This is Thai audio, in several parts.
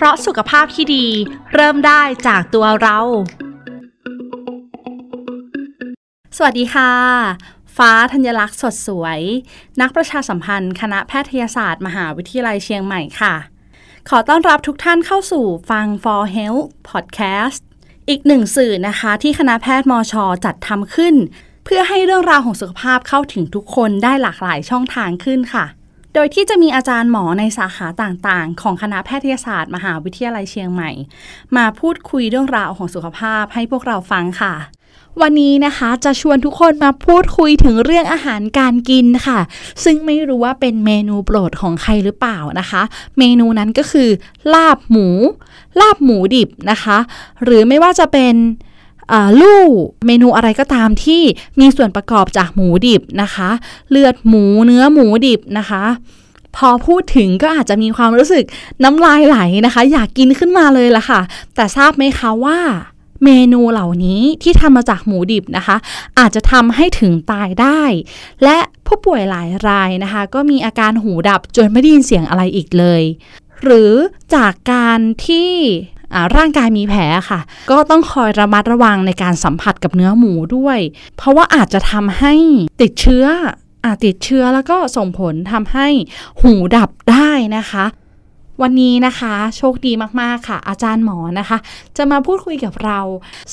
เพราะสุขภาพที่ดี เริ่มได้จากตัวเรา สวัสดีค่ะ ฟ้าธัญลักษณ์สดสวย นักประชาสัมพันธ์ คณะแพทยศาสตร์ มหาวิทยาลัยเชียงใหม่ค่ะ ขอต้อนรับทุกท่านเข้าสู่ฟัง For Health Podcast อีกหนึ่งสื่อนะคะที่คณะแพทย์มอชอจัดทำขึ้น เพื่อให้เรื่องราวของสุขภาพเข้าถึงทุกคนได้หลากหลายช่องทางขึ้นค่ะ โดยที่จะมีอาจารย์หมอในสาขาต่างๆ ของคณะแพทยศาสตร์ มหาวิทยาลัยเชียงใหม่ มาพูดคุยเรื่องราวของสุขภาพให้พวกเราฟังค่ะวันนี้นะคะจะชวนทุกคนมาพูดคุยถึงเรื่องอาหารการกินค่ะ ซึ่งไม่รู้ว่าเป็นเมนูโปรดของใครหรือเปล่านะคะ เมนูนั้นก็คือ ลาบหมู ลาบหมูดิบนะคะ หรือไม่ว่าจะเป็น ลู่เมนูอะไรก็ตามที่มีส่วนประกอบจากหมูดิบนะคะ เลือดหมูเนื้อหมูดิบนะคะพอพูดถึงก็อาจจะมีความรู้สึกน้ำลายไหลนะคะ อยากกินขึ้นมาเลยล่ะค่ะ แต่ทราบไหมคะว่าเมนูเหล่านี้ที่ทำมาจากหมูดิบนะคะ อาจจะทำให้ถึงตายได้ และผู้ป่วยหลายรายนะคะ ก็มีอาการหูดับจนไม่ได้ยินเสียงอะไรอีกเลย หรือจากการที่ ร่างกายมีแผลค่ะ ก็ต้องคอยระมัดระวังในการสัมผัสกับเนื้อหมูด้วย เพราะว่าอาจจะทำให้ติดเชื้ออาจติดเชื้อแล้วก็ส่งผลทำให้หูดับได้นะคะ วันนี้นะคะ โชคดีมากๆค่ะ อาจารย์หมอนะคะ จะมาพูดคุยกับเรา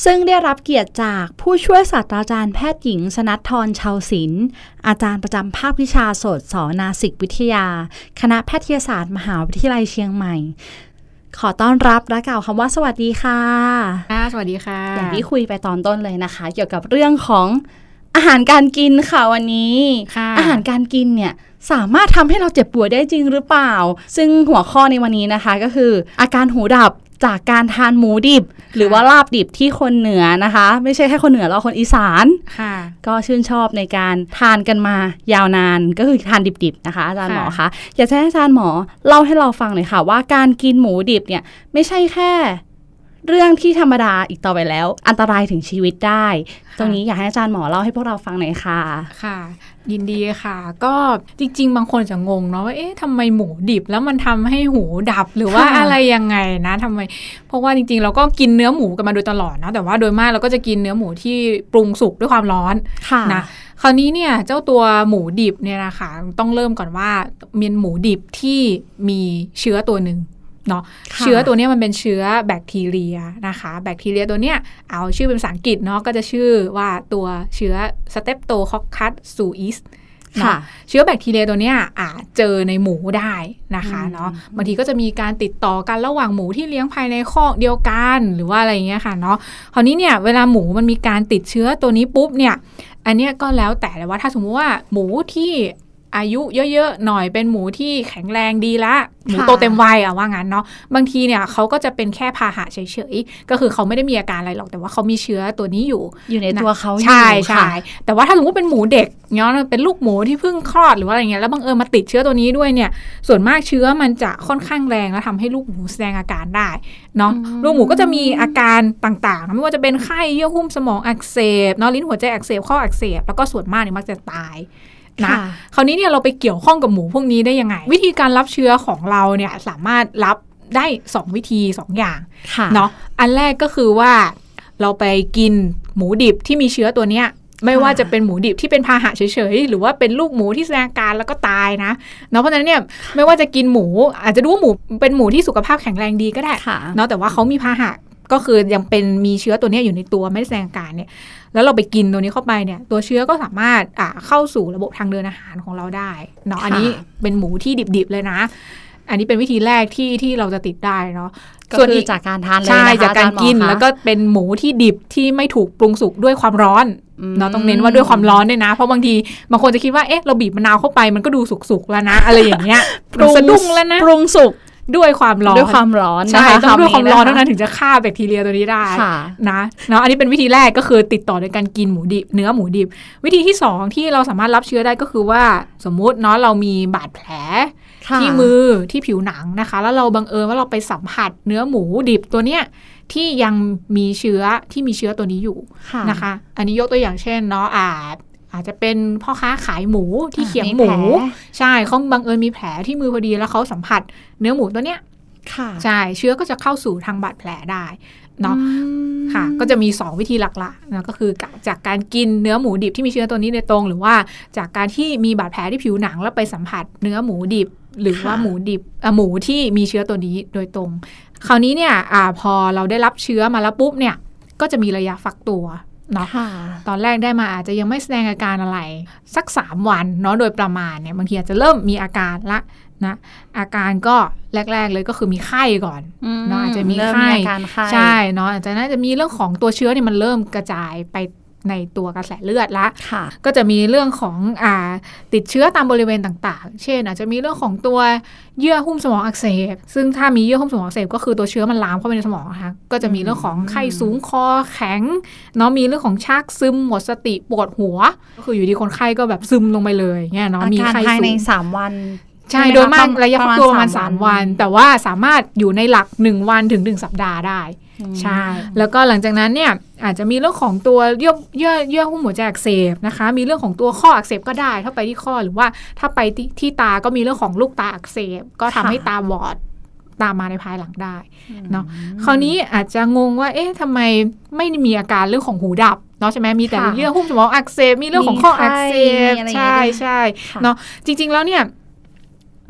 ซึ่งได้รับเกียรติจากผู้ช่วยศาสตราจารย์แพทย์หญิง สนัททรชาวศิลป์อาจารย์ประจำภาควิชาโสตสนาสิกวิทยา คณะแพทยศาสตร์ มหาวิทยาลัยเชียงใหม่ ขอต้อนรับและกล่าวคำว่าสวัสดีค่ะค่ะ สวัสดีค่ะ อย่างที่คุยไปตอนต้นเลยนะคะ เกี่ยวกับเรื่องของอาหารการกินค่ะวันนี้ค่ะอาหารการกินเนี่ยสามารถทำให้เราเจ็บป่วยได้จริงหรือเปล่า ซึ่งหัวข้อในวันนี้นะคะก็คือ อาการหูดับ จากการทานหมูดิบ หรือว่าลาบดิบที่คนเหนือนะคะ ไม่ใช่แค่คนเหนือเราคนอีสานค่ะก็ชื่นชอบในการทานกันมายาวนานก็คือทานดิบๆนะคะอาจารย์หมอคะอยากจะให้อาจารย์หมอเล่าให้เราฟังหน่อยค่ะ ว่าการกินหมูดิบเนี่ยไม่ใช่แค่ เรื่องที่ธรรมดาอีกต่อไปแล้ว อันตรายถึงชีวิตได้ ตรงนี้อยากให้อาจารย์หมอเล่าให้พวกเราฟังหน่อยค่ะค่ะ ยินดีค่ะ ก็จริง ๆ บางคนจะงงเนาะว่าเอ๊ะทำไมหมูดิบแล้วมันทำให้หูดับหรือว่าค่ะอะไรยังไงนะทำไม เพราะว่าจริง ๆ เราก็กินเนื้อหมูกันมาโดยตลอดนะแต่ว่าโดยมากเราก็จะกินเนื้อหมูที่ปรุงสุกด้วยความร้อนค่ะนะคราวนี้เนี่ยเจ้าตัวหมูดิบเนี่ยนะคะต้องเริ่มก่อนว่ามีหมูดิบที่มีเชื้อตัวหนึ่ง เนาะค่ะเชื้อตัวเนี้ยมันเป็นเชื้อแบคทีเรียนะคะ แบคทีเรียตัวเนี้ยเอาชื่อเป็นภาษาอังกฤษเนาะก็จะชื่อว่าตัวเชื้อสเตปโตคอ c คัสซูอิสค่ะเชื้อแบคทีเรียตัวเนี้ยอาจเจอในหมูได้นะคะอืมเนาะบางทีก็จะมีการติดต่อกันระหว่างหมูที่เลี้ยงภายในคอกเดียวกันหรือว่าอะไรอย่างเงี้ยค่ะเนาะคราวนี้เนี่ยเวลาหมูมันมีการติดเชื้อตัวนี้ปุ๊บเนี่ยอันเนี้ยก็แล้วแต่เลยว่าถ้าสมมุติว่าหมูที่ อายุเยอะๆหน่อยเป็นหมูที่แข็งแรงดีละหมูค่ะโตเต็มวัยอะว่างั้นเนาะบางทีเนี่ยเขาก็จะเป็นแค่พาหะเฉยๆก็คือเขาไม่ได้มีอาการอะไรหรอกแต่ว่าเขามีเชื้อตัวนี้อยู่ อยู่ในตัวเขาอยู่ใช่ค่ะใช่แต่ว่าถ้าสมมติเป็นหมูเด็กเนาะเป็นลูกหมูที่เพิ่งคลอดหรือว่าอะไรเงี้ยแล้วบังเอิญมาติดเชื้อตัวนี้ด้วยเนี่ย ส่วนมากเชื้อมันจะค่อนข้างแรงแล้วทำให้ลูกหมูแสดงอาการได้เนาะอืมลูกหมูก็จะมีอาการต่างๆ ไม่ว่าจะเป็นไข้เยื่อหุ้มสมองอักเสบเนาะลิ้นหัวใจอักเสบข้ออักเสบแล้วก็ส่วนมากเนี่ยมักจะตาย นะค่ะคราวนี้เนี่ยเราไปเกี่ยวข้องกับหมูพวกนี้ได้ยังไง วิธีการรับเชื้อของเราเนี่ยสามารถรับได้สองวิธีสองอย่างค่ะเนาะอันแรกก็คือว่าเราไปกินหมูดิบที่มีเชื้อตัวเนี้ยไม่ว่าจะเป็นหมูดิบที่เป็นพาหะเฉยๆ หรือว่าเป็นลูกหมูที่แสดงอาการแล้วก็ตายนะเนาะเพราะฉะนั้นเนี่ยไม่ว่าจะกินหมูอาจจะดูว่าหมูเป็นหมูที่สุขภาพแข็งแรงดีก็ได้ค่ะเนาะแต่ว่าเขามีพาหะ ก็คือยังเป็นมีเชื้อตัวเนี้ยอยู่ในตัวไม่ได้แสดงอาการเนี่ย แล้วเราไปกินตัวนี้เข้าไปเนี่ย ตัวเชื้อก็สามารถอ่าเข้าสู่ระบบทางเดินอาหารของเราได้เนาะอันนี้เป็นหมูที่ดิบๆเลยนะ อันนี้เป็นวิธีแรกที่ที่เราจะติดได้เนาะก็คือจากการทานเลยใช่นะคะจากการกินอจย์หมอคะแล้วก็เป็นหมูที่ดิบที่ไม่ถูกปรุงสุกด้วยความร้อนอืมเนาะต้องเน้นว่าด้วยความร้อนด้วยนะ เพราะบางทีบางคนจะคิดว่าเอ๊ะเราบีบมะนาวเข้าไปมันก็ดูสุกๆแล้วนะ อะไรอย่างเงี้ยปรุงสะดุ้งแล้วนะปรุงสุก ด้วยความร้อนด้วยความร้อนใช่นะคะต้องด้วยความร้อนำเท่านั้นถึงจะฆ่าแบคทีเรียตัวนี้ได้ค่ะนะเนาะอันนี้เป็นวิธีแรกก็คือติดต่อโดยการกินหมูดิบเนื้อหมูดิบ วิธีที่สองที่เราสามารถรับเชื้อได้ก็คือว่าสมมุติเนาะเรามีบาดแผลค่ะที่มือที่ผิวหนังนะคะ แล้วเราบังเอิญว่าเราไปสัมผัสเนื้อหมูดิบตัวเนี้ยที่ยังมีเชื้อที่มีเชื้อตัวนี้อยู่ค่ะนะคะ อันนี้ยกตัวอย่างเช่นเนาะอาจ อาจจะเป็นพ่อค้าขายหมูที่อะเขียงมีหมูแผลใช่เขาบังเอิญมีแผลที่มือพอดีแล้วเขาสัมผัส เนื้อหมูตัวเนี้ยค่ะใช่เชื้อก็จะเข้าสู่ทางบาดแผลได้เนาะอืมค่ะ ก็จะมี 2 วิธีหลักๆนะก็คือจากการกินเนื้อหมูดิบที่มีเชื้อตัวนี้โดยตรง หรือว่าจากการที่มีบาดแผลที่ผิวหนังแล้วไปสัมผัสเนื้อหมูดิบ หรือว่าหมูดิบอะหมูที่มีเชื้อตัวนี้โดยตรง คราวนี้เนี่ยอาพอเราได้รับเชื้อมาแล้วปุ๊บเนี่ยก็จะมีระยะฟักตัว เนาะค่ะตอนแรกได้มาอาจจะยังไม่แสดงอาการอะไร สัก 3 วันเนาะโดยประมาณเนี่ยบางทีอาจจะเริ่มมีอาการละนะอาการก็แรก ๆ เลยก็คือมีไข้ก่อนเนาะอาจจะมีเริ่ไข้อาการไข้ใช่เนาะอาจจะน่าจะมีเรื่องของตัวเชื้อเนี่ยมันเริ่มกระจายไป ในตัวกระแสเลือดละค่ะก็จะมีเรื่องของอ่าติดเชื้อตามบริเวณต่างๆ เช่น อาจจะมีเรื่องของตัวเยื่อหุ้มสมองอักเสบ ซึ่งถ้ามีเยื่อหุ้มสมองอักเสบก็คือตัวเชื้อมันลามเข้าไปในสมองนะคะก็จะมีเรื่องของไข้สูงคอแข็งเนาะมีเรื่องของชักซึมหมดสติปวดหัว ก็คืออยู่ดีคนไข้ก็แบบซึมลงไปเลยเงี้ยเนาะอามีการไข้ภายสูในงสามวันใช่ไหโดยมากคระยะฟักตัวประมาณส3วัน แต่ว่าสามารถอยู่ในหลัก 1 วันถึง 1 สัปดาห์ได้ ใช่ แล้วก็หลังจากนั้นเนี่ย อาจจะมีเรื่องของตัวเยื่อเยื่อเยื่อหุ้มหัวใจอักเสบนะคะ มีเรื่องของตัวข้ออักเสบก็ได้ ถ้าไปที่ข้อหรือว่าถ้าไปที่ที่ตาก็มีเรื่องของลูกตาอักเสบ ก็ทำให้ตาบอดตามมาในภายหลังได้เนาะคราวนี้อาจจะงงว่า เอ๊ะทำไมไม่มีอาการเรื่องของหูดับเนาะใช่ไหมมีแต่ค่ะเยื่อหุ้มสมองอักเสบมีเรื่องของข้ออักเสบมีไข้มีอะไรอย่างเงี้ยใช่ใช่ค่ะเนาะจริง ๆแล้วเนี่ย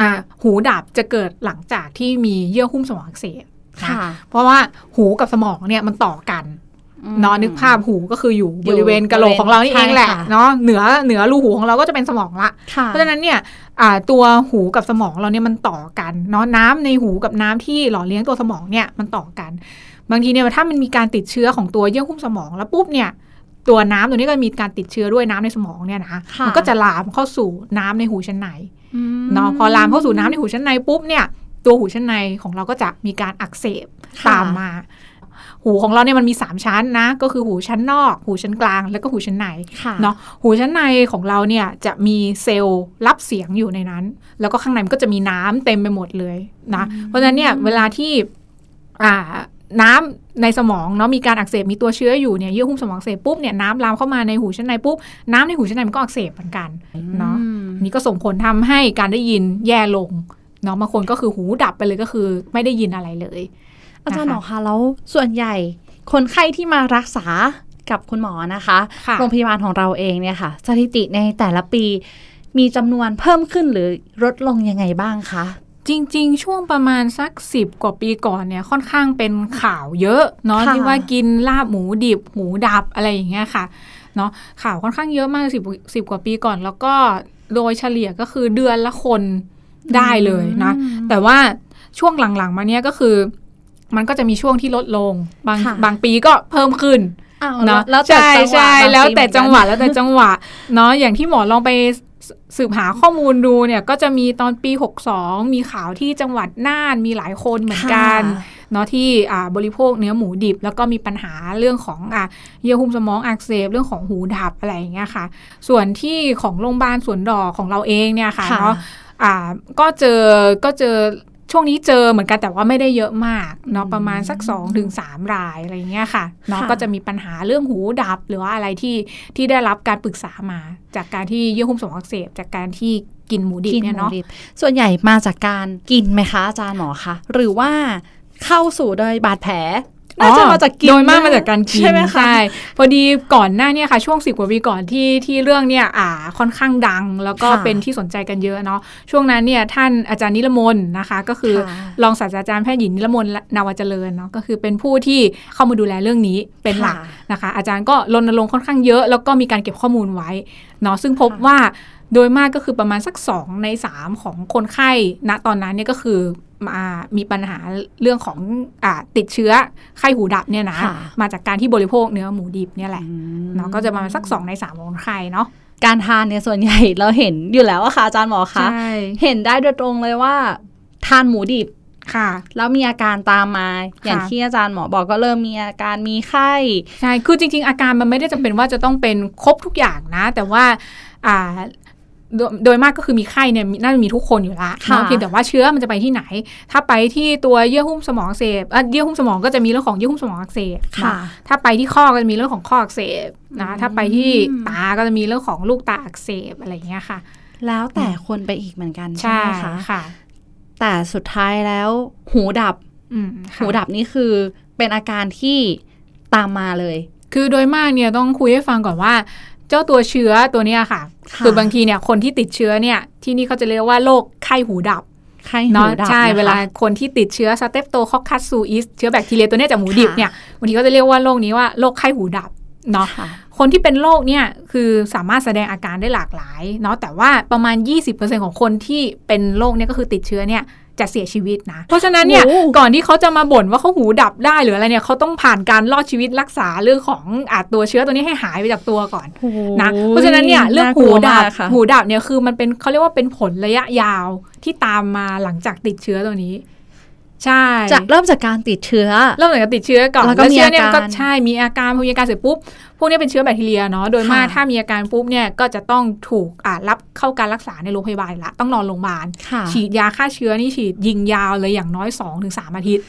อ่าหูดับจะเกิดหลังจากที่มีเยื่อหุ้มสมองอักเสบนะค่ะเพราะว่าหูกับสมองเนี่ยมันต่อกันเนาะนึกภาพหูก็คืออยู่อยู่บริเวณกะโหลกของเรานี่เองแหละใช่ค่ะเนาะเหนือเหนือรูหูของเราก็จะเป็นสมองละค่ะเพราะฉะนั้นเนี่ยอ่าตัวหูกับสมองเราเนี่ยมันต่อกันเนาะน้ำในหูกับน้ำที่หล่อเลี้ยงตัวสมองเนี่ยมันต่อกัน บางทีเนี่ยถ้ามันมีการติดเชื้อของตัวเยื่อหุ้มสมองแล้วปุ๊บเนี่ยตัวน้ำตัวนี้ก็มีการติดเชื้อด้วยน้ำในสมองเนี่ยนะค่ะมันก็จะลามเข้าสู่น้ำในหูชั้นในอืมเนาะพอลามเข้าสู่น้ำในหูชั้นในปุ๊บเนี่ยตัวหูชั้นในของเราก็จะมีการอักเสบค่ะตามมา หูของเราเนี่ยมันมี 3 ชั้นนะ ก็คือหูชั้นนอก หูชั้นกลาง แล้วก็หูชั้นในค่ะเนาะหูชั้นในของเราเนี่ยจะมีเซลล์รับเสียงอยู่ในนั้น แล้วก็ข้างในมันก็จะมีน้ำเต็มไปหมดเลยนะเพราะฉะนั้นเนี่ยเวลาที่อ่าน้ำในสมองเนาะมีการอักเสบมีตัวเชื้ออยู่เนี่ยเยื่อหุ้มสมองอักเสบปุ๊บเนี่ยน้ำลามเข้ามาในหูชั้นในปุ๊บน้ำในหูชั้นในมันก็อักเสบเหมือนกันเนาะอืมอันนี้ก็ส่งผลทำให้การได้ยินแย่ลงเนาะบางคนก็คือหูดับไปเลยก็คือไม่ได้ยินอะไรเลย อาจารย์หมนะคะอคะแล้วส่วนใหญ่คนไข้ที่มารักษากับคุณหมอนะคะค่ะโรงพยาบาลของเราเองเนี่ยค่ะ สถิติในแต่ละปีมีจำนวนเพิ่มขึ้นหรือลดลงยังไงบ้างคะจริง ๆ ช่วงประมาณสักสิบกว่าปีก่อนเนี่ยค่อนข้างเป็นข่าวเยอะเนาะค่ะที่ว่ากินลาบหมูดิบหมูดับอะไรอย่างเงี้ยค่ะเนาะข่าวค่อนข้างเยอะมากสิบสิบกว่าปีก่อน แล้วก็โดยเฉลี่ยก็คือเดือนละคนได้เลยนะ แต่ว่าช่วงหลังๆ มาเนี้ยก็คือ มันก็จะมีช่วงที่ลดลง บางค่ะบางปีก็เพิ่มขึ้นอ้าวเนาะแล้วแต่ใช่จังหวะใช่บางแล้วปีแต่เหมือนกันจังหวะแล้วแต่จังหวะเนาะอย่างที่หมอลองไปสสืบหาข้อมูลดูเนี่ยก็จะมีตอนปี 62 มีข่าวที่จังหวัดน่านมีหลายคนเหมือนกันค่ะเนาะที่อ่าบริโภคเนื้อหมูดิบ แล้วก็มีปัญหาเรื่องของอ่าเยื่อหุ้มสมองอักเสบเรื่องของหูดับอะไรอย่างเงี้ยค่ะ ส่วนที่ของโรงพยาบาลสวนดอกของเราเองเนี่ยค่ะค่ะเนาะอ่าก็เจอก็เจอ ช่วงนี้เจอเหมือนกันแต่ว่าไม่ได้เยอะมากเนาะประมาณสัก2อถึงสรายอะไรอย่างเงี้ยค่ะเนาะค่ะก็จะมีปัญหาเรื่องหูดับ หรือว่าอะไรที่ที่ได้รับการปรึกษามา จากการที่เยื่อหุ้มสมองอักเสบจากการที่กินหมูดิบกินเนี่ยหมูเนาะดิบส่วนใหญ่มาจากการกินไหมคะอาจารย์หมอคะหรือว่าเข้าสู่โดยบาดแผล น่าจะมาจากกินโดยมากมาจากการกินใช่ไหมคะพอดีก่อนหน้าเนี่ยค่ะ ช่วงสิบกว่าปีก่อนที่ที่เรื่องเนี่ยอ่าค่อนข้างดัง แล้วก็ค่ะเป็นที่สนใจกันเยอะเนาะช่วงนั้นเนี่ยท่านอาจารย์นิรมนนะคะ ก็คือค่ะรองศาสตราจารย์แพทย์หญิงนิรมนนาวเจริญเนาะก็คือเป็นผู้ที่เข้ามาดูแลเรื่องนี้เป็นหลักค่ะนะคะ อาจารย์ก็รณรงค์ค่อนข้างเยอะ แล้วก็มีการเก็บข้อมูลไว้เนาะซึ่งพบค่ะว่าโดยมากก็คือประมาณสัก 2 ใน 3 ของคนไข้ณตอนนั้นเนี่ยก็คือมามีปัญหาเรื่องของอาติดเชื้อไข้หูดับเนี่ยนะค่ะมาจากการที่บริโภคเนื้อหมูดิบเนี่ยแหละเนาะก็จะประมาณสัก 2 ใน3ของคนไข้เนาะการทานเนี่ยส่วนใหญ่เราเห็นอยู่แล้วอะค่ะอาจารย์หมอคะใช่เห็นได้โดยตรงเลยว่า ทานหมูดิบค่ะ แล้วมีอาการตามมา อย่างที่อาจารย์หมอบอกก็เริ่มมีอาการมีไข้ใช่คือจริง ๆ อาการมันไม่ได้จำเป็นว่าจะต้องเป็นครบทุกอย่างนะ แต่ว่าอ่า โดยโดยมากก็คือมีไข้เนี่ยมีน่าจะมีทุกคนอยู่ละค่ะเนาะเพียงแต่ว่าเชื้อมันจะไปที่ไหน ถ้าไปที่ตัวเยื่อหุ้มสมองอักเสบอะเยื่อหุ้มสมองก็จะมีเรื่องของเยื่อหุ้มสมองอักเสบค่ะเนาะถ้าไปที่ข้อก็จะมีเรื่องของข้ออักเสบนะถ้าไปที่ตาก็จะมีเรื่องของลูกตาอักเสบอะไรอย่างเงี้ยค่ะ แล้วแต่คนไปอีกเหมือนกันใช่ใช่ไหมคะค่ะแต่สุดท้ายแล้วหูดับอืมค่ะหูดับนี่คือเป็นอาการที่ตามมาเลย คือโดยมากเนี่ยต้องคุยให้ฟังก่อนว่า เจ้าตัวเชื้อตัวเนี้ยค่ะค่ะ คือบางทีเนี่ยคนที่ติดเชื้อเนี่ยที่นี่เขาจะเรียกว่าโรคไข้หูดับไข้หูเนาะดับใช่นะคะเวลาคนที่ติดเชื้อสเตปโตคอคัสซูอิสเชื้อแบคทีเรียตัวเนี้ยจากหมูดิบค่ะเนี่ยบางทีก็จะเรียกว่าโรคนี้ว่าโรคไข้หูดับเนาะค่ะคนที่เป็นโรคเนี่ยคือสามารถแสดงอาการได้หลากหลายเนาะแต่ว่าประมาณ 20%ของคนที่เป็นโรคเนี่ยก็คือติดเชื้อเนี่ย จะเสียชีวิตนะ เพราะฉะนั้นเนี่ยโอ้ก่อนที่เขาจะมาบ่นว่าเขาหูดับได้หรืออะไรเนี่ยเขาต้องผ่านการรอดชีวิตรักษาเรื่องของอาตัวเชื้อตัวนี้ให้หายไปจากตัวก่อนนะเพราะฉะนั้นเนี่ยเรื่องหูดับน่ากลัวมากค่ะหูดับเนี่ยคือมันเป็นเขาเรียกว่าเป็นผลระยะยาวที่ตามมาหลังจากติดเชื้อตัวนี้ ใช่จะเริ่มจากการติดเชื้อ เริ่มจากการติดเชื้อก่อนแล้วก็มีเชื้อเนี่ยอาการก็ใช่มีอาการพอมีอาการเสร็จปุ๊บพวกนี้เป็นเชื้อแบคทีเรียเนาะโดยมากค่ะถ้ามีอาการปุ๊บเนี่ยก็จะต้องถูกอ่ารับเข้าการรักษาในโรงพยาบาลละต้องนอนโรงพยาบาลค่ะฉีดยาฆ่าเชื้อนี่ฉีดยิงยาวเลยอย่างน้อย2-3ถึงอาทิตย์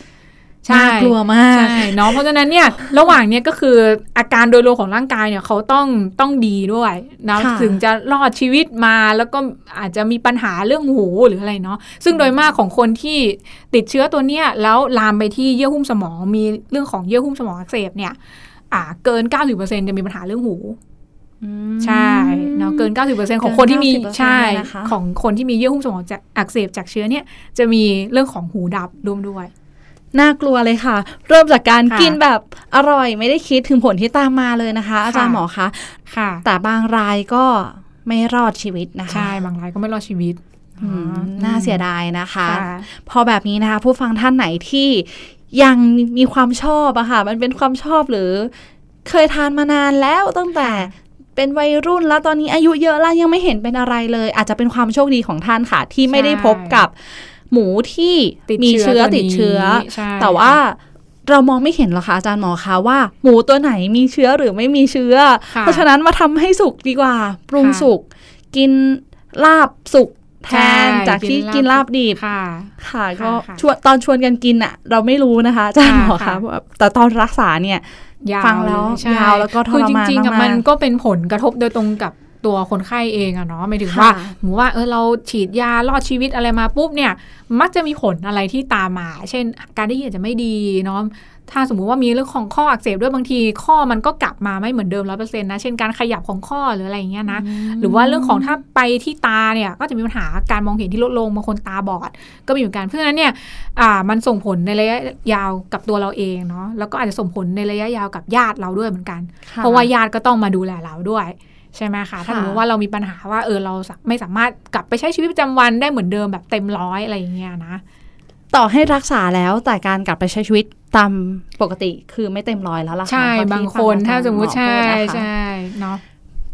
น่ากลัวมากใช่เนาะเพราะฉะนั้นเนี่ยระหว่างเนี้ยก็คืออาการโดยรวมของร่างกายเนี่ยเขาต้องต้องดีด้วยนะค่ะถึงจะรอดชีวิตมาแล้วก็อาจจะมีปัญหาเรื่องหูหรืออะไรเนาะซึ่งโดยมากของคนที่ติดเชื้อตัวเนี้ยแล้วลามไปที่เยื่อหุ้มสมองมีเรื่องของเยื่อหุ้มสมองอักเสบเนี่ยอ่าเกิน 90%จะมีปัญหาเรื่องหูอืมใช่เนาะเกิน 90%ของคนที่มีเกิน90%ใช่เลยนะคะของคนที่มีเยื่อหุ้มสมองจากอักเสบจากเชื้อเนี่ยจะมีเรื่องของหูดับรวมด้วย น่ากลัวเลยค่ะ เริ่มจากการค่ะกินแบบอร่อยไม่ได้คิดถึงผลที่ตามมาเลยนะคะ อาจารย์หมอคะค่ะ แต่บางรายก็ไม่รอดชีวิตนะคะ ใช่ บางรายก็ไม่รอดชีวิตอืมน่าเสียดายนะคะค่ะพอแบบนี้นะคะ ผู้ฟังท่านไหนที่ยังมีความชอบอะค่ะ มันเป็นความชอบหรือ เคยทานมานานแล้วตั้งแต่เป็นวัยรุ่นแล้วตอนนี้อายุเยอะแล้วยังไม่เห็นเป็นอะไรเลย อาจจะเป็นความโชคดีของท่านค่ะ ที่ไม่ได้พบกับ หมูที่ติดมีเชื้เชื้ออตัวนี้ติดเชื้อใช่แต่ว่าเรามองไม่เห็นหรอกค่ะอาจารย์หมอคะว่า หมูตัวไหนมีเชื้อหรือไม่มีเชื้อค่ะเพราะฉะนั้นมาทำให้สุกดีกว่า ปรุงค่ะสุก กินลาบสุกแทนใช่จากที่กิกินนลาลาบบดิบค่ะ ค่ะก็ค่ะชวนตอนชวนกันกินอะเราไม่รู้นะคะอาจารย์หมอค่ะคะแต่ตอนรักษาเนี่ยยาวฟังแล้วเยใช่ยาวแล้วก็ทรมานคือจริงๆอะมากๆมันก็เป็นผลกระทบโดยตรงกับ ตัวคนไข้เองอะเนาะหมายถึงค่ะว่าหมูว่าเออเราฉีดยารอดชีวิตอะไรมาปุ๊บเนี่ย มักจะมีผลอะไรที่ตามมา เช่น การได้ยินอาจจะไม่ดีเนาะถ้าสมมุติว่ามีเรื่องของข้ออักเสบด้วยบางที ข้อมันก็กลับมาไม่เหมือนเดิมร้อยเปอร์เซ็นต์นะเช่นการขยับของข้อหรืออะไรอย่างเงี้ยนะหรือว่าเรื่องของถ้าไปที่ตาเนี่ยก็จะมีปัญหาการมองเห็นที่ลดลงบางคนตาบอด ก็มีเหมือนกันเพราะฉะนั้นเนี่ยอ่ามันส่งผลในระยะยาวกับตัวเราเองเนาะแล้วก็อาจจะส่งผลในระยะยาวกับญาติเราด้วยเหมือนกันค่เพราะว่าญาติก็ต้องมาดูแลเราด้วย ใช่ไหมคะถ้าค่ะสมมติว่าเรามีปัญหาว่าเออเราสะไม่สามารถกลับไปใช้ชีวิตประจำวันได้เหมือนเดิมแบบเต็มร้อยอะไรอย่างเงี้ยนะ ต่อให้รักษาแล้วแต่การกลับไปใช้ชีวิตตามปกติคือไม่เต็มร้อยแล้วล่ะค่ะใช่เท่ที่บางคนฟัถ้าสมมติอใช่พูดนะคะใช่เนาะ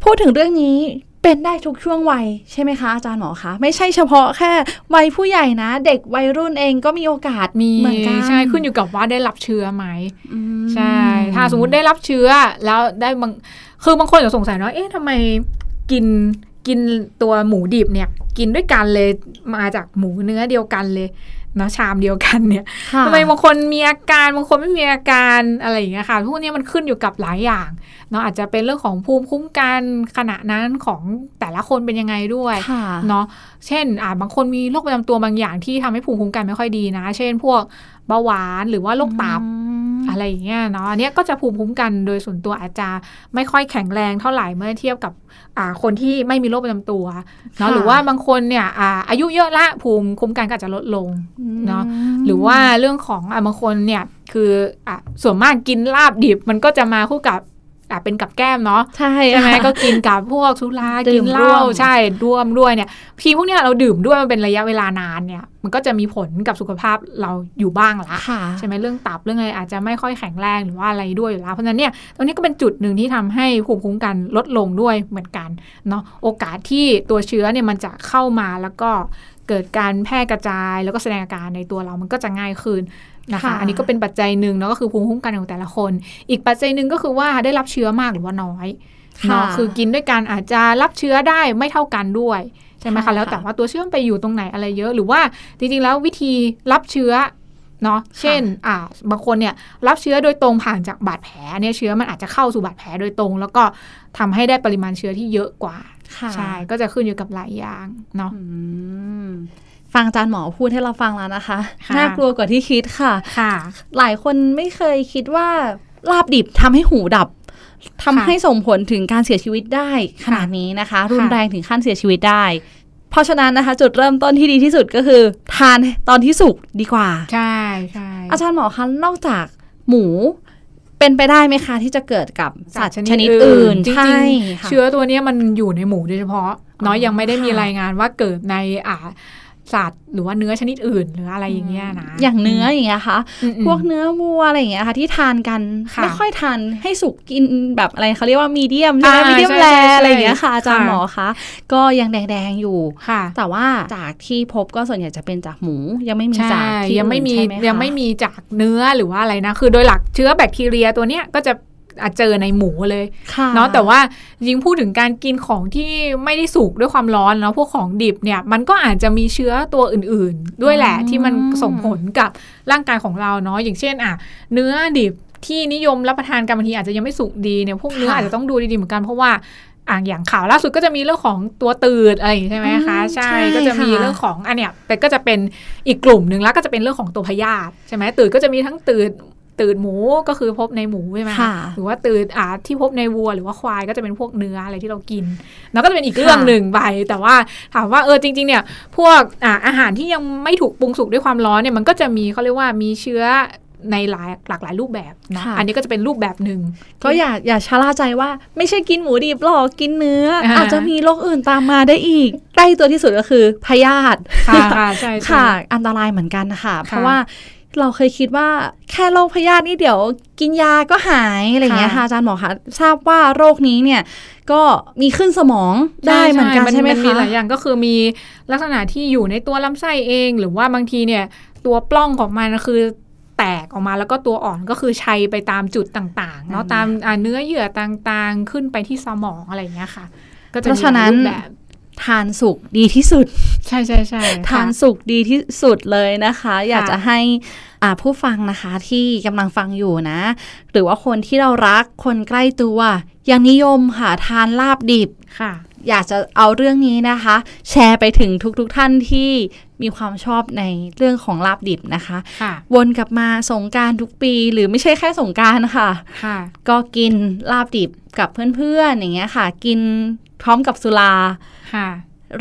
พูดถึงเรื่องนี้เป็นได้ทุกช่วงวัยใช่ไหมคะอาจารย์หมอคะ ไม่ใช่เฉพาะแค่วัยผู้ใหญ่นะ เด็กวัยรุ่นเองก็มีโอกาสมีเหมือนกันใช่ขึ้นอยู่กับว่าได้รับเชื้อไหมอืมใช่ ถ้าสมมติได้รับเชื้อแล้วได้บาง คือบางคนจะสงสัยว่าเอ๊ะทำไมกินกินตัวหมูดิบเนี่ย กินด้วยกันเลยมาจากหมูเนื้อเดียวกันเลยเนาะชามเดียวกันเนี่ยค่ะทำไมบางคนมีอาการบางคนไม่มีอาการอะไรอย่างเงี้ยค่ะพวกเนี้ยมันขึ้นอยู่กับหลายอย่างเนาะอาจจะเป็นเรื่องของภูมิคุ้มกันขณะนั้นของแต่ละคนเป็นยังไงด้วยค่ะเนาะเช่นอ่าบางคนมีโรคประจำตัวบางอย่างที่ทำให้ภูมิคุ้มกันไม่ค่อยดีนะ เช่น พวก เบาหวานหรือว่าโรคตับอะไรอย่างเงี้ยเนาะอันเนี้ยก็จะภูมิคุ้มกันโดยส่วนตัวอาจจะไม่ค่อยแข็งแรงเท่าไหร่เมื่อเทียบกับอ่าคนที่ไม่มีโรคประจำตัวเนาะค่ะหรือว่าบางคนเนี่ยอ่าอายุเยอะละภูมิคุ้มกันก็อาจจะลดลงเนาะหรือว่าเรื่องของอะบางคนเนี่ยคืออะส่วนมากกินลาบดิบมันก็จะมาคู่กับอะ เป็นกับแก้มเนาะใช่ใช่ไหมค่ะก็กินกับพวกสุราดื่กินมเหร่ล้าวมใช่ร่วมด้วยเนี่ยทีพวกเนี้ยเราดื่มด้วยมันเป็นระยะเวลานานเนี่ย มันก็จะมีผลกับสุขภาพเราอยู่บ้างละค่ะใช่ไหมเรื่องตับเรื่องอะไรอาจจะไม่ค่อยแข็งแรงหรือว่าอะไรด้วยอยู่แล้วเพราะฉะนั้นเนี่ยตรงนี้ก็เป็นจุดหนึ่งที่ทำให้ภูมิคุ้มกันลดลงด้วยเหมือนกันเนาะโอกาสที่ตัวเชื้อเนี่ยมันจะเข้ามาแล้วก็เกิดการแพร่กระจายแล้วก็แสดงอาการในตัวเรามันก็จะง่ายขึ้น นะคะค่ะอันนี้ก็เป็นปัจจัยหนึ่งเนาะก็คือภูมิคุ้มกันของแต่ละคน อีกปัจจัยหนึ่งก็คือว่าได้รับเชื้อมากหรือว่าน้อยเนาะคือกินด้วยกันอาจจะรับเชื้อได้ไม่เท่ากันด้วยใช่ไหมค่ะคะแล้วแต่ว่าตัวเชื้อมันไปอยู่ตรงไหนอะไรเยอะ หรือว่าจริงๆแล้ววิธีรับเชื้อเนาะเช่นอ่าบางคนเนี่ยรับเชื้อโดยตรงผ่านจากบาดแผลเนี่ยเชื้อมันอาจจะเข้าสู่บาดแผลโดยตรง แล้วก็ทำให้ได้ปริมาณเชื้อที่เยอะกว่าค่ะใช่ก็จะขึ้นอยู่กับหลายอย่างเนาะอืม ฟังอาจารย์หมอพูดให้เราฟังแล้วนะคะค่ะน่ากลัวกว่าที่คิดค่ะค่ะ หลายคนไม่เคยคิดว่าลาบดิบทำให้หูดับทำให้ส่งผลถึงการเสียชีวิตได้ขนาดนี้นะคะ รุนแรงถึงขั้นเสียชีวิตได้ เพราะฉะนั้นนะคะ จุดเริ่มต้นที่ดีที่สุดก็คือ ทานตอนที่สุกดีกว่า ใช่ใช่อาจารย์หมอคะนอกจากหมูเป็นไปได้ไหมคะ ที่จะเกิดกับสัตว์ชนิดอื่นจริงใช่ๆค่ะเชื้อตัวเนี้ยมันอยู่ในหมูโดยเฉพาะเนาะอ๋อยังไม่ได้มีค่ะรายงานว่าเกิดในอ่า สัตว์หรือว่าเนื้อชนิดอื่นหรืออะไรอย่างเงี้ยนะ อย่างเนื้ออย่างเงี้ยค่ะอืมๆพวกเนื้อวัวอะไรอย่างเงี้ยค่ะ ที่ทานกันค่ะไม่ค่อยทานให้สุกกินแบบอะไรเขาเรียกว่ามีเดียมใช่ไหมอ่ามีเดียมใช่แรใช่ใช่อะไรอย่างเงี้ยค่ะอาจารย์ค่ะหมอคะก็ยังแดงๆอยู่ค่ะ แต่ว่าจากที่พบก็ส่วนใหญ่จะเป็นจากหมูยังไม่มีจากใช่ที่ยังไม่มีอื่นใช่หคะยังไม่มีจากเนื้อหรือว่าอะไรนะ คือโดยหลักเชื้อแบคทีเรียตัวเนี้ยก็จะ อาจเจอในหมูเลยค่ะเนาะแต่ว่ายิงพูดถึงการกินของที่ไม่ได้สุกด้วยความร้อนเนาะพวกของดิบเนี่ยมันก็อาจจะมีเชื้อตัวอื่นๆ ด้วยแหละที่มันส่งผลกับร่างกายของเราเนาะอย่างเช่นอะเนื้อดิบที่นิยมรับประทานกันบางทีอาจจะยังไม่สุกดีเนี่ยพวกเนื้ออาจจะต้องดูดีๆเหมือนกันเพราะว่าอะอย่างข่าวล่าสุดก็จะมีเรื่องของตัวตืดอะไรอย่างงี้ใช่ไหมคะอืมใช่ใช่ก็จะมีค่ะเรื่องของอันเนี้ยแต่ก็จะเป็นอีกกลุ่มหนึ่งแล้วก็จะเป็นเรื่องของตัวพยาธิใช่ไหมตืดก็จะมีทั้งตืด ตืดหมูก็คือพบในหมูใช่ไหมค่ะหรือว่าตืดอ่าที่พบในวัวหรือว่าควายก็จะเป็นพวกเนื้ออะไรที่เรากิน แล้วก็จะเป็นอีกเรื่องหนึ่งไป แต่ว่าถามว่าเออจริง ๆ เนี่ย พวกอ่าอาหารที่ยังไม่ถูกปรุงสุกด้วยความร้อนเนี่ยมันก็จะมีเขาเรียกว่ามีเชื้อในหลายหลากหลายรูปแบบเนาะค่ะอันนี้ก็จะเป็นรูปแบบหนึ่งก็อย่าอย่าชะล่าใจว่าไม่ใช่กินหมูดิบหรอกกินเนื้ออ่าอาจจะมีโรคอื่นตามมาได้อีก ใกล้ตัวที่สุดก็คือพยาธิค่ะค่ะใช่ใช่ค่ะอันตรายเหมือนกันค่ะ เพราะค่ะว่า เราเคยคิดว่าแค่โรคพยาธินี่เดี๋ยวกินยาก็หายอะไรอย่างเงี้ยค่ะค่ะอาจารย์หมอคะทราบว่าโรคนี้เนี่ยก็มีขึ้นสมองได้เหมือนกันใช่ไหมนมีคะหลายอย่างก็คือมีลักษณะที่อยู่ในตัวลำไส้เอง หรือว่าบางทีเนี่ยตัวปล้องของมันคือแตกออกมาแล้วก็ตัวอ่อนก็คือชัยไปตามจุดต่างๆเนาะอืมตามอ่าเนื้อเยื่อต่างๆ ขึ้นไปที่สมองอะไรอย่างเงี้ยค่ะ ก็จะเพมีราะฉะหลายนั้นรูปแบบ ทานสุกดีที่สุด ใช่ใช่ใช่ทานค่ะสุกดีที่สุดเลยนะคะ อยากค่ะจะให้อ่าผู้ฟังนะคะที่กำลังฟังอยู่นะ หรือว่าคนที่เรารักคนใกล้ตัวยังนิยมค่ะทานลาบดิบค่ะ อยากจะเอาเรื่องนี้นะคะ แชร์ไปถึงทุกๆทท่านที่มีความชอบในเรื่องของลาบดิบนะคะค่ะวนกลับมาสงกรารทุกปี หรือไม่ใช่แค่สงกรารค่ะค่ะก็กินลาบดิบ กับเพื่อนๆอย่างเงี้ยค่ะ กินพร้อมกับสุราค่ะ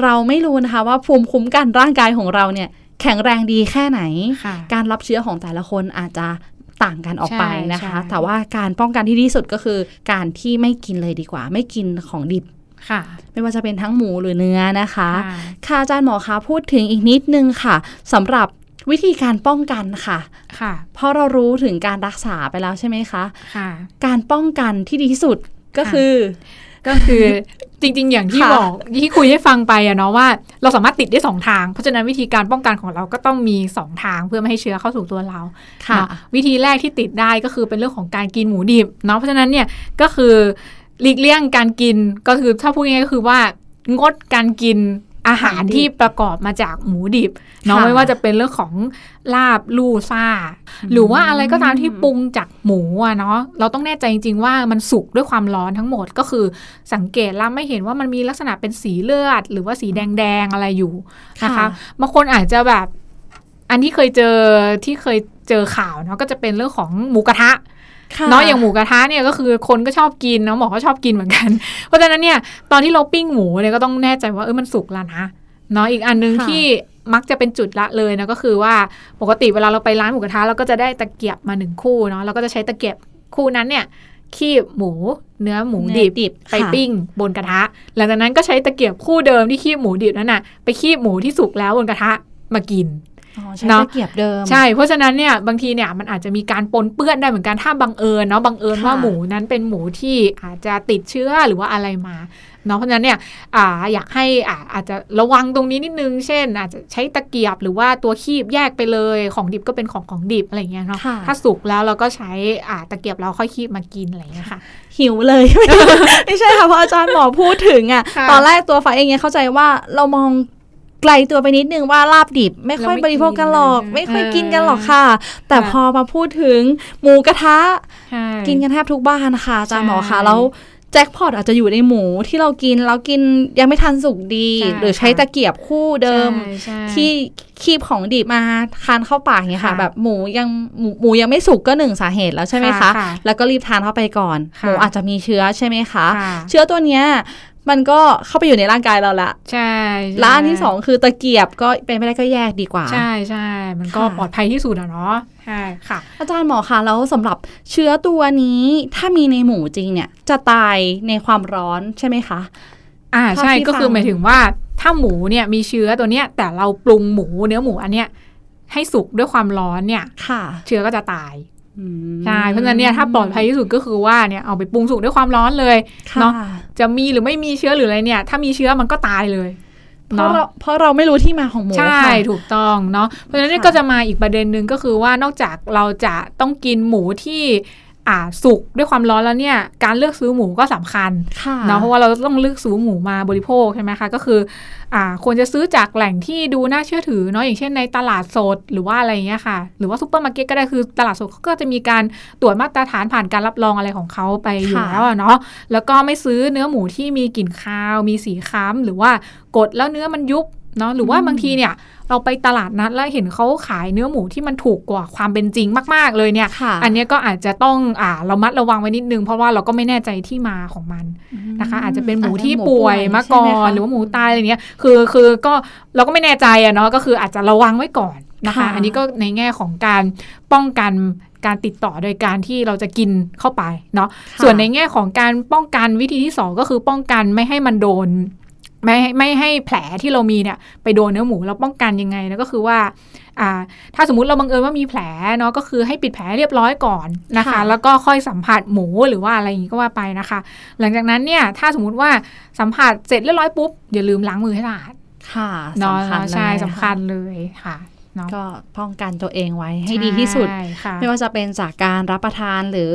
เราไม่รู้นะคะว่าภูมิคุ้มกันร่างกายของเราเนี่ย แข็งแรงดีแค่ไหนค่ะการรับเชื้อของแต่ละคนอาจจะต่างกันออกไปนะคะใช่แต่ว่าการป้องกันที่ดีที่สุดก็คือ การที่ไม่กินเลยดีกว่า ไม่กินของดิบค่ะไม่ว่าจะเป็นทั้งหมูหรือเนื้อนะคะ ค่ะค่ะอาจารย์หมอคะพูดถึงอีกนิดนึงค่ะสำหรับวิธีการป้องกันค่ะ ค่ะ เพราะเรารู้ถึงการรักษาไปแล้วใช่ไหมคะ ค่ะ การป้องกันที่ดีที่สุด ก็ค่ะคือก็คือจริง ๆ อย่างที่ค่ะบอกที่คุยให้ฟังไปอะเนาะว่าเราสามารถติดได้สองทาง เพราะฉะนั้นวิธีการป้องกันของเราก็ต้องมีสองทางเพื่อไม่ให้เชื้อเข้าสู่ตัวเราค่ะเนาะวิธีแรกที่ติดได้ก็คือเป็นเรื่องของการกินหมูดิบเนาะเพราะฉะนั้นเนี่ยก็คือหลีกเลี่ยงการกินก็คือถ้าพูดง่ายๆก็คือว่างดการกิน อาหารของดิบที่ประกอบมาจากหมูดิบเนาะค่ะไม่ว่าจะเป็นเรื่องของลาบลู่ซ่า หรือว่าอะไรก็ตามที่ปรุงจากหมูอะเนาะเราต้องแน่ใจจริง ๆ ว่ามันสุกด้วยความร้อนทั้งหมดก็คือสังเกตแล้วไม่เห็นว่ามันมีลักษณะเป็นสีเลือด หรือว่าสีแดงๆอะไรอยู่นะคะค่ะบางคนอาจจะแบบ อันที่เคยเจอที่เคยเจอข่าวเนาะก็จะเป็นเรื่องของหมูกระทะค่ะ เนาะอย่างหมูกระทะเนี่ยก็คือคนก็ชอบกินเนาะหมอก็ชอบกินเหมือนกัน เพราะฉะนั้นเนี่ยตอนที่เราปิ้งหมูเนี่ยก็ต้องแน่ใจว่าเออมันสุกแล้วนะเนาะอีกอันหนึงค่ะที่มักจะเป็นจุดละเลยนะก็คือว่าปกติเวลาเราไปร้านหมูกระทะเราก็จะได้ตะเกียบมาหนึ่งคู่เนาะเราก็จะใช้ตะเกียบคู่นั้นเนี่ยคีบหมูเนื้อหมูดิบดิบไปค่ะปิ้งบนกระทะ หลังจากนั้นก็ใช้ตะเกียบคู่เดิมที่คีบหมูดิบนั้นน่ะไปคีบหมูที่สุกแล้วบนกระทะมากินอ๋อใช้ เนาะตะเกียบเดิม ใช่ เพราะฉะนั้นเนี่ยบางทีเนี่ยมันอาจจะมีการปนเปื้อนได้เหมือนกันถ้าบังเอิญเนาะบังเอิญค่ะว่าหมูนั้นเป็นหมูที่อาจจะติดเชื้อหรือว่าอะไรมาเนาะเพราะฉะนั้นเนี่ยอ่าอยากให้อ่าอาจจะระวังตรงนี้นิดนึง เช่น อาจจะใช้ตะเกียบหรือว่าตัวคีบแยกไปเลยของดิบก็เป็นของของดิบอะไรอย่างเงี้ยเนาะค่ะถ้าสุกแล้วเราก็ใช้อ่าตะเกียบเราค่อยคีบมากินอะไรอย่างเงี้ยค่ะ หิวเลย ไม่ใช่ค่ะเพราะอาจารย์หมอพูดถึงอะค่ะตอนแรกตัวฟ้าเองเนี่ยเข้าใจว่าเรามอง ไกลตัวไปนิดนึงว่าลาบดิบ ไม่ค่อยเราไม่บริโภคกันหรอกกินเลยไม่ค่อยเออกินกันหรอกค่ะ แต่ค่ะพอมาพูดถึงหมูกระทะใช่กินกันแทบทุกบ้านค่ะอาจารย์หมอค่ะใช่แล้วแจ็คพอตอาจจะอยู่ในหมูที่เรากินแล้วกินยังไม่ทันสุกดีใช่หรือใช้ค่ะตะเกียบคู่เดิมใช่ใช่ที่คีบของดิบมาทานเข้าปากเนี่ยค่ะค่ะ แบบหมูยังหมูหมูยังไม่สุกก็หนึ่งสาเหตุแล้วใช่ไหมคะค่ะแล้วก็รีบทานเข้าไปก่อนค่ะหมูอาจจะมีเชื้อใช่ไหมคะค่ะเชื้อตัวเนี้ย มันก็เข้าไปอยู่ในร่างกายเราละใช่ใช่และอันที่สองคือตะเกียบก็เป็นไม่ได้ก็แยกดีกว่า ใช่ใช่มันก็ค่ะปลอดภัยที่สุดอะเนาะใช่ค่ะ อาจารย์หมอคะแล้วสำหรับเชื้อตัวนี้ถ้ามีในหมูจริงเนี่ย จะตายในความร้อนใช่ไหมคะอ่าเท่าใช่ที่ก็คือฟังหมายถึงว่าถ้าหมูเนี่ยมีเชื้อตัวเนี้ย แต่เราปรุงหมูเนื้อหมูอันเนี้ยให้สุกด้วยความร้อนเนี่ยค่ะเชื้อก็จะตายอืม ใช่เพราะฉะนั้นเนี่ยถ้าปลอดภัยที่สุดก็คือว่าเนี่ยเอาไปปรุงสุกด้วยความร้อนเลยค่ะเนาะจะมีหรือไม่มีเชื้อหรืออะไรเนี่ย ถ้ามีเชื้อมันก็ตายเลยเพราะเนาะเราเพราะเราไม่รู้ที่มาของหมูใช่ค่ะถูกต้องเนาะเพราะฉะนั้นเนี่ยค่ะก็จะมาอีกประเด็นหนึ่งก็คือว่านอกจากเราจะต้องกินหมูที่ อ่าสุกด้วยความร้อนแล้วเนี่ยการเลือกซื้อหมูก็สำคัญค่ะเนาะเพราะว่าเราต้องเลือกซื้อหมูมาบริโภคใช่ไหมคะก็คืออ่าควรจะซื้อจากแหล่งที่ดูน่าเชื่อถือเนาะอย่างเช่นในตลาดสดหรือว่าอะไรอย่างเงี้ยค่ะ หรือว่าซูเปอร์มาร์เก็ตก็ได้คือตลาดสดเขาก็จะมีการตรวจมาตรฐานผ่านการรับรองอะไรของเขาไปอยู่ค่ะแล้วอะเนาะแล้วก็ไม่ซื้อเนื้อหมูที่มีกลิ่นคาว มีสีคล้ำหรือว่ากดแล้วเนื้อมันยุบเนาะหรือว่าบางทีเนี่ย เราไปตลาดนัดแล้วเห็นเขาขายเนื้อหมูที่มันถูกกว่าความเป็นจริงมาก ๆ เลยเนี่ยค่ะอันเนี้ยก็อาจจะต้องอ่าเรามัดระวังไว้นิดนึง เพราะว่าเราก็ไม่แน่ใจที่มาของมันนะคะ อาจจะเป็นหมูที่ป่วยมาก่อนหรือว่าหมูตายอะไรเนี้ยคือคือก็เราก็ไม่แน่ใจอะเนาะก็คืออาจจะระวังไว้ก่อนนะคะค่ะอันนี้ก็ในแง่ของการป้องกันการติดต่อโดยการที่เราจะกินเข้าไปเนาะค่ะส่วนในแง่ของการป้องกันวิธีที่สองก็คือป้องกันไม่ให้มันโดน ไม่ให้ไม่ให้แผลที่เรามีเนี่ยไปโดนเนื้อหมูเราป้องกันยังไงนะก็คือว่าอ่าถ้าสมมุติเราบังเอิญว่ามีแผลเนาะก็คือให้ปิดแผลเรียบร้อยก่อนนะคะค่ะแล้วก็ค่อยสัมผัสหมูหรือว่าอะไรอย่างนี้ก็ว่าไปนะคะ หลังจากนั้นเนี่ยถ้าสมมุติว่าสัมผัสเสร็จเรียบร้อยปุ๊บอย่าลืมล้างมือให้สะอาดค่ะเนาะสำคัญเลยใช่ค่ะสำคัญเลยค่ะเนาะก็ป้องกันตัวเองไว้ให้ดีที่สุดใช่ค่ะไม่ว่าจะเป็นจากการรับประทานหรือ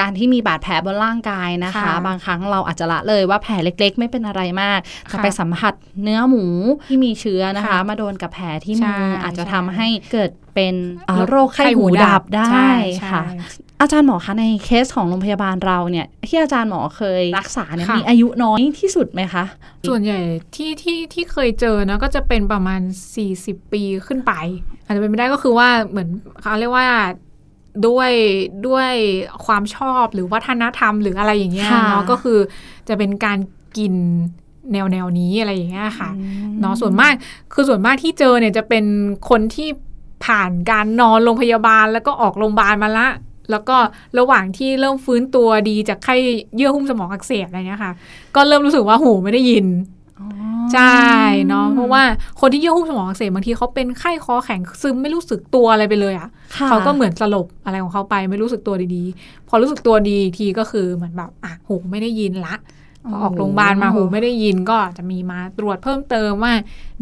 การที่มีบาดแผลบนร่างกายนะคะค่ะบางครั้งเราอาจจะละเลยว่าแผลเล็ก ๆ ไม่เป็นอะไรมากแต่ค่ะไปสัมผัสเนื้อหมูที่มีเชื้อนะคะค่ะมาโดนกับแผลที่ใช่มืออาจจะใช่ทำให้เกิดเป็นอ่าโรคไข้ไข้หูหูดัดับบได้ใช่ใช่ค่ะ อาจารย์หมอคะในเคสของโรงพยาบาลเราเนี่ยที่อาจารย์หมอเคยรักษาเนี่ยค่ะมีอายุน้อยที่สุดไหมคะ ส่วนใหญ่ที่ที่ที่เคยเจอนะก็จะเป็นประมาณ 40 ปีขึ้นไป อาจจะเป็นไม่ได้ก็คือว่าเหมือนเขาเรียกว่า ด้วยด้วยความชอบหรือวัฒนธรรมหรืออะไรอย่างเงี้ยค่ะเนาะก็คือจะเป็นการกินแนวแนวนี้อะไรอย่างเงี้ยค่ะเนาะส่วนมากคือส่วนมากที่เจอเนี่ยจะเป็นคนที่ผ่านการนอนโรงพยาบาลแล้วก็ออกโรงพยาบาลมาละ แล้วก็ระหว่างที่เริ่มฟื้นตัวดีจากไข้เยื่อหุ้มสมองอักเสบอะไรเงี้ยค่ะ ก็เริ่มรู้สึกว่าหูไม่ได้ยินอ๋อ ใช่เนาะเพราะว่าคนที่เยื่อหุ้มสมองอักเสบบางทีเขาเป็นไข้คอแข็งซึมไม่รู้สึกตัวอะไรไปเลยอะ่ะค่ะเขาก็เหมือนสลบอะไรของเขาไปไม่รู้สึกตัวดีๆ พอรู้สึกตัวดีอีกทีก็คือเหมือนแบบอะหูไม่ได้ยินละพอออกโรงพยาบาลมาหูไม่ได้ยินก็จะมีมาตรวจเพิ่มเติมว่า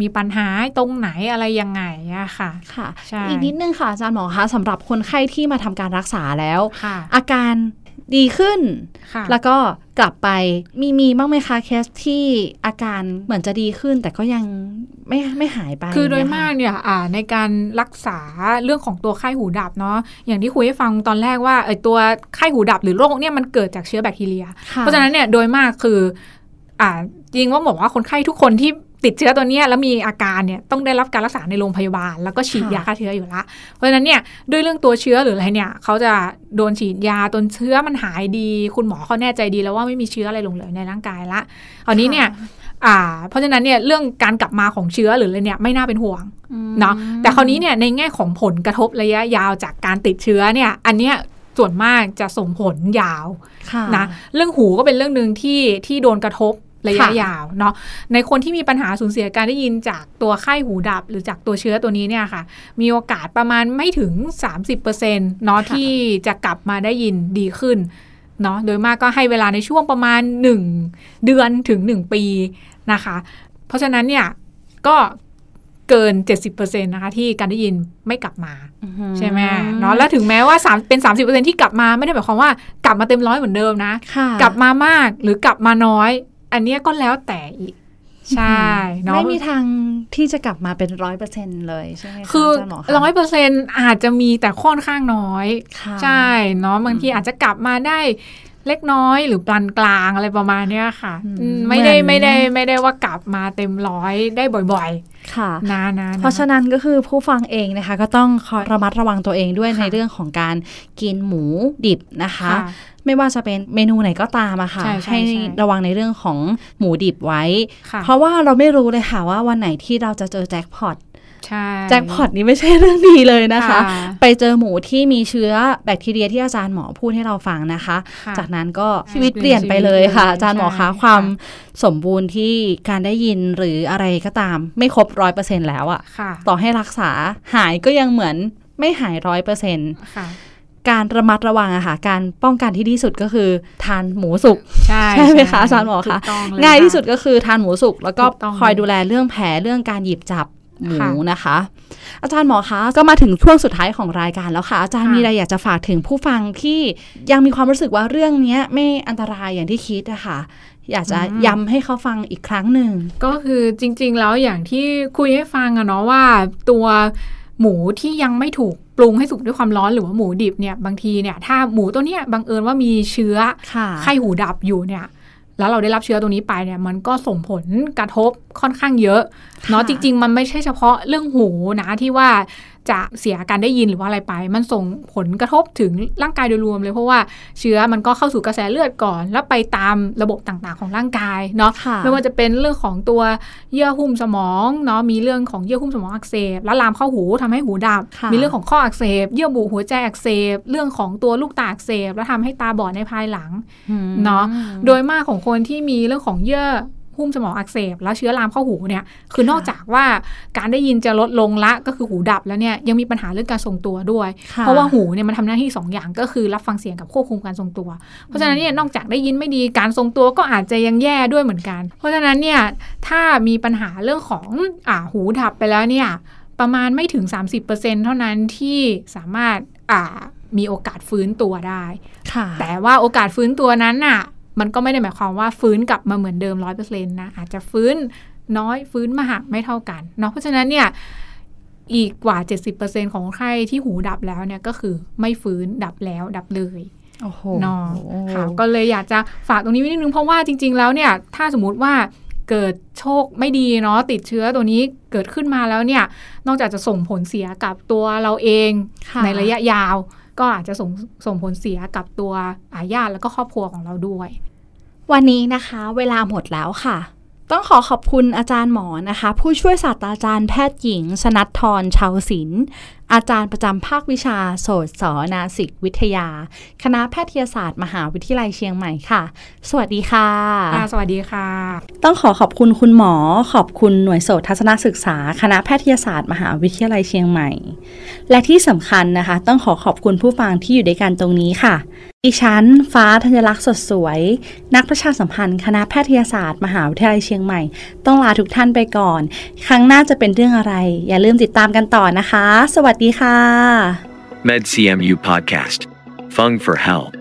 มีปัญหาตรงไหนอะไรยังไงอะค่ะค่ะใช่อีกนิดนึงค่ะอาจารย์หมอคะสำหรับคนไข้ที่มาทำการรักษาแล้วค่ะอาการ ดีขึ้นค่ะแล้วก็กลับไปมีมีบ้างไหมคะเคสที่อาการเหมือนจะดีขึ้น แต่ก็ยังไม่ไม่หายไป คือโดยเนี่มากค่ะเนี่ยอ่าในการรักษาเรื่องของตัวไข้หูดับเนาะอย่างที่คุยให้ฟังตอนแรกว่าไอ้ตัวไข้หูดับหรือโรคเนี่ยมันเกิดจากเชื้อแบคทีเรียค่เพราะฉะนั้นเนี่ยโดยมากคืออ่าจริงว่าบอกว่าคนไข้ทุกคนที่ ติดเชื้อตัวเนี้ยแล้วมีอาการเนี่ยต้องได้รับการรักษาในโรงพยาบาล แล้วก็ฉีดยาฆ่าเชื้ออยู่ละ เพราะฉะนั้นเนี่ยด้วยเรื่องตัวเชื้อหรืออะไรเนี่ยเขาจะโดนฉีดยาจนเชื้อมันหายดี คุณหมอเขาแน่ใจดีแล้วว่าไม่มีเชื้ออะไรหลงเหลือในร่างกายละคราวนี้เนี่ยอ่า เพราะฉะนั้นเนี่ยเรื่องการกลับมาของเชื้อหรืออะไรเนี่ยไม่น่าเป็นห่วงอืมเนาะแต่คราวนี้เนี่ยในแง่ของผลกระทบระยะยาวจากการติดเชื้อเนี่ยอันเนี้ยส่วนมากจะส่งผลยาวค่ะนะเรื่องหูก็เป็นเรื่องหนึ่งที่ที่โดนกระทบ ระยะยาวเนาะในคนที่มีปัญหาสูญเสียการได้ยินจากตัวไข้หูดับ หรือจากตัวเชื้อตัวนี้เนี่ยค่ะ มีโอกาสประมาณไม่ถึง 30%เนาะที่จะกลับมาได้ยินดีขึ้นเนาะโดยมากก็ให้เวลาในช่วงประมาณ 1 เดือนถึง 1 ปีนะคะ เพราะฉะนั้นเนี่ยก็เกิน 70%นะคะที่การได้ยินไม่กลับมา ใช่ไหมเนาะแล้วถึงแม้ว่า3เป็น 30%ที่กลับมาไม่ได้หมายความว่ากลับมาเต็มร้อยเหมือนเดิมนะค่ะกลับมามากหรือกลับมาน้อย อันเนี้ยก็แล้วแต่อีก ใช่เนาะไม่มีทางที่จะกลับมาเป็นร้อยเปอร์เซ็นเลยใช่ไหมคะคืออาจารย์หมอคะร้อยเปอร์เซ็นอาจจะมีแต่ค่อนข้างน้อยค่ะใช่เนาะบางทีอาจจะกลับมาได้ เล็กน้อยหรือปานกลางอะไรประมาณเนี้ยค่ะอืมอืมไม่ได้เหมือนไม่ได้ไม่ได้ว่ากลับมาเต็มร้อยได้บ่อยค่ะๆนะนะเพราะฉะนั้นก็คือผู้ฟังเองนะคะ ก็ต้องคอยระมัดระวังตัวเองด้วยค่ะในเรื่องของการกินหมูดิบนะคะค่ะไม่ว่าจะเป็นเมนูไหนก็ตามอะค่ะใช่ใช่ใช่ระวังในเรื่องของหมูดิบไว้ค่ะเพราะว่าเราไม่รู้เลยค่ะว่าวันไหนที่เราจะเจอแจ็คพอตใช่ แจ็คพอตนี้ไม่ใช่เรื่องดีเลยนะคะค่ะไปเจอหมูที่มีเชื้อแบคทีเรียที่อาจารย์หมอพูดให้เราฟังนะคะค่ะจากนั้นก็ใช่ชีวิตเปลี่ยนไปเลยค่ะเปลี่ยนชีวิตเลยอาจารย์หมอคะใช่ความค่สมบูรณ์ที่การได้ยินหรืออะไรก็ตาม ไม่ครบร้อยเปอร์เซ็นแล้วอะค่ะต่อให้รักษาหายก็ยังเหมือนไม่หายร้อยเปอร์เซ็นค่ะการระมัดระวังอะค่ะ การป้องกันที่ดีสุดก็คือ ทานหมูสุกใช่ใช่ไหมคะอาจารย์หมอคะถูกต้องเลง่ายที่ค่ะสุดก็คือทานหมูสุกแล้วก็ถูกต้องคอยดูแลเรื่องแผลเรื่องการหยิบจับ หมูค่ะนะคะ อาจารย์หมอคะก็มาถึงช่วงสุดท้ายของรายการแล้วค่ะ อาจารย์ค่ะมีอะไรอยากจะฝากถึงผู้ฟังที่ยังมีความรู้สึกว่าเรื่องเนี้ยไม่อันตรายอย่างที่คิดอะค่ะอยากจะย้ำให้เขาฟังอีกครั้งหนึ่ง ก็คือจริง ๆ แล้วอย่างที่คุยให้ฟังอะเนาะว่า ตัวหมูที่ยังไม่ถูกปรุงให้สุกด้วยความร้อนหรือว่าหมูดิบเนี่ยบางทีเนี่ยถ้าหมูตัวเนี้ยบังเอิญว่ามีเชื้อค่ะไข้หูดับอยู่เนี่ย แล้วเราได้รับเชื้อตัวนี้ไปเนี่ยมันก็ส่งผลกระทบค่อนข้างเยอะเนาะค่ะจริง ๆ มันไม่ใช่เฉพาะเรื่องหูนะที่ว่า จะเสียการได้ยินหรือว่าอะไรไป มันส่งผลกระทบถึงร่างกายโดยรวมเลยเพราะว่าเชื้อมันก็เข้าสู่กระแสเลือดก่อน แล้วไปตามระบบต่างๆ ของร่างกายเนาะค่ะไม่ว่าจะเป็นเรื่องของตัวเยื่อหุ้มสมองเนาะมีเรื่องของเยื่อหุ้มสมองอักเสบ แล้วลามเข้าหูทำให้หูดับค่ะมีเรื่องของข้ออักเสบ เยื่อบุหัวใจอักเสบ เรื่องของตัวลูกตาอักเสบ แล้วทำให้ตาบอดในภายหลังอืมเนาะโดยมากของคนที่มีเรื่องของเยื่อ หุ้มสมองอักเสบ แล้วเชื้อลามเข้าหูเนี่ยคือนอกจากว่าการได้ยินจะลดลงละก็คือหูดับแล้วเนี่ยยังมีปัญหาเรื่องการทรงตัวด้วยค่เพราะว่าหูเนี่ยมันทำหน้าที่สองอย่างก็คือรับฟังเสียงกับควบคุมการทรงตัว เพราะฉะนั้นเนี่ยนอกจากได้ยินไม่ดีการทรงตัวก็อาจจะยังแย่ด้วยเหมือนกัน เพราะฉะนั้นเนี่ยถ้ามีปัญหาเรื่องของอ่าหูดับไปแล้วเนี่ยประมาณไม่ถึง 30%เท่านั้นที่สามารถอ่ามีโอกาสฟื้นตัวได้ค่ะแต่ว่าโอกาสฟื้นตัวนั้นน่ะ มันก็ไม่ได้หมายความว่าฟื้นกลับมาเหมือนเดิมร้อยเปอร์เซ็นต์นะอาจจะฟื้นน้อยฟื้นมากไม่เท่ากันเนาะเพราะฉะนั้นเนี่ยอีกกว่า 70%ของคนไข้ที่หูดับแล้วเนี่ยก็คือไม่ฟื้นดับแล้วดับเลยโอ้โหเนาะค่ะก็เลยอยากจะฝากตรงนี้ไว้นิดนึงเพราะว่าจริง ๆ แล้วเนี่ยถ้าสมมุติว่าเกิดโชคไม่ดีเนาะติดเชื้อตัวนี้เกิดขึ้นมาแล้วเนี่ย นอกจากจะส่งผลเสียกับตัวเราเองค่ะในระยะยาว ก็อาจจะส่งส่งผลเสียกับตัวอาญาติแล้วก็ครอบครัวของเราด้วย วันนี้นะคะเวลาหมดแล้วค่ะ ต้องขอขอบคุณอาจารย์หมอนะคะ ผู้ช่วยศาสตราจารย์แพทย์หญิง สนัททรชาวศิลป์ อาจารย์ประจำภาควิชาโสตศนาสิกวิทยา คณะแพทยศาสตร์ มหาวิทยาลัยเชียงใหม่ค่ะ สวัสดีค่ะค่ะ สวัสดีค่ะ ต้องขอขอบคุณคุณหมอ ขอบคุณหน่วยโสตทัศนศึกษา คณะแพทยศาสตร์ มหาวิทยาลัยเชียงใหม่ และที่สำคัญนะคะ ต้องขอขอบคุณผู้ฟังที่อยู่ด้วยกันตรงนี้ค่ะดิฉัน ฟ้าธัญลักษณ์สดสวย นักประชาสัมพันธ์ คณะแพทยศาสตร์ มหาวิทยาลัยเชียงใหม่ ต้องลาทุกท่านไปก่อน ครั้งหน้าจะเป็นเรื่องอะไร อย่าลืมติดตามกันต่อนะคะ สวัสดีค่ะ MedCMU Podcast. Fung for Health.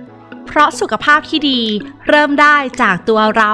เพราะสุขภาพที่ดี เริ่มได้จากตัวเรา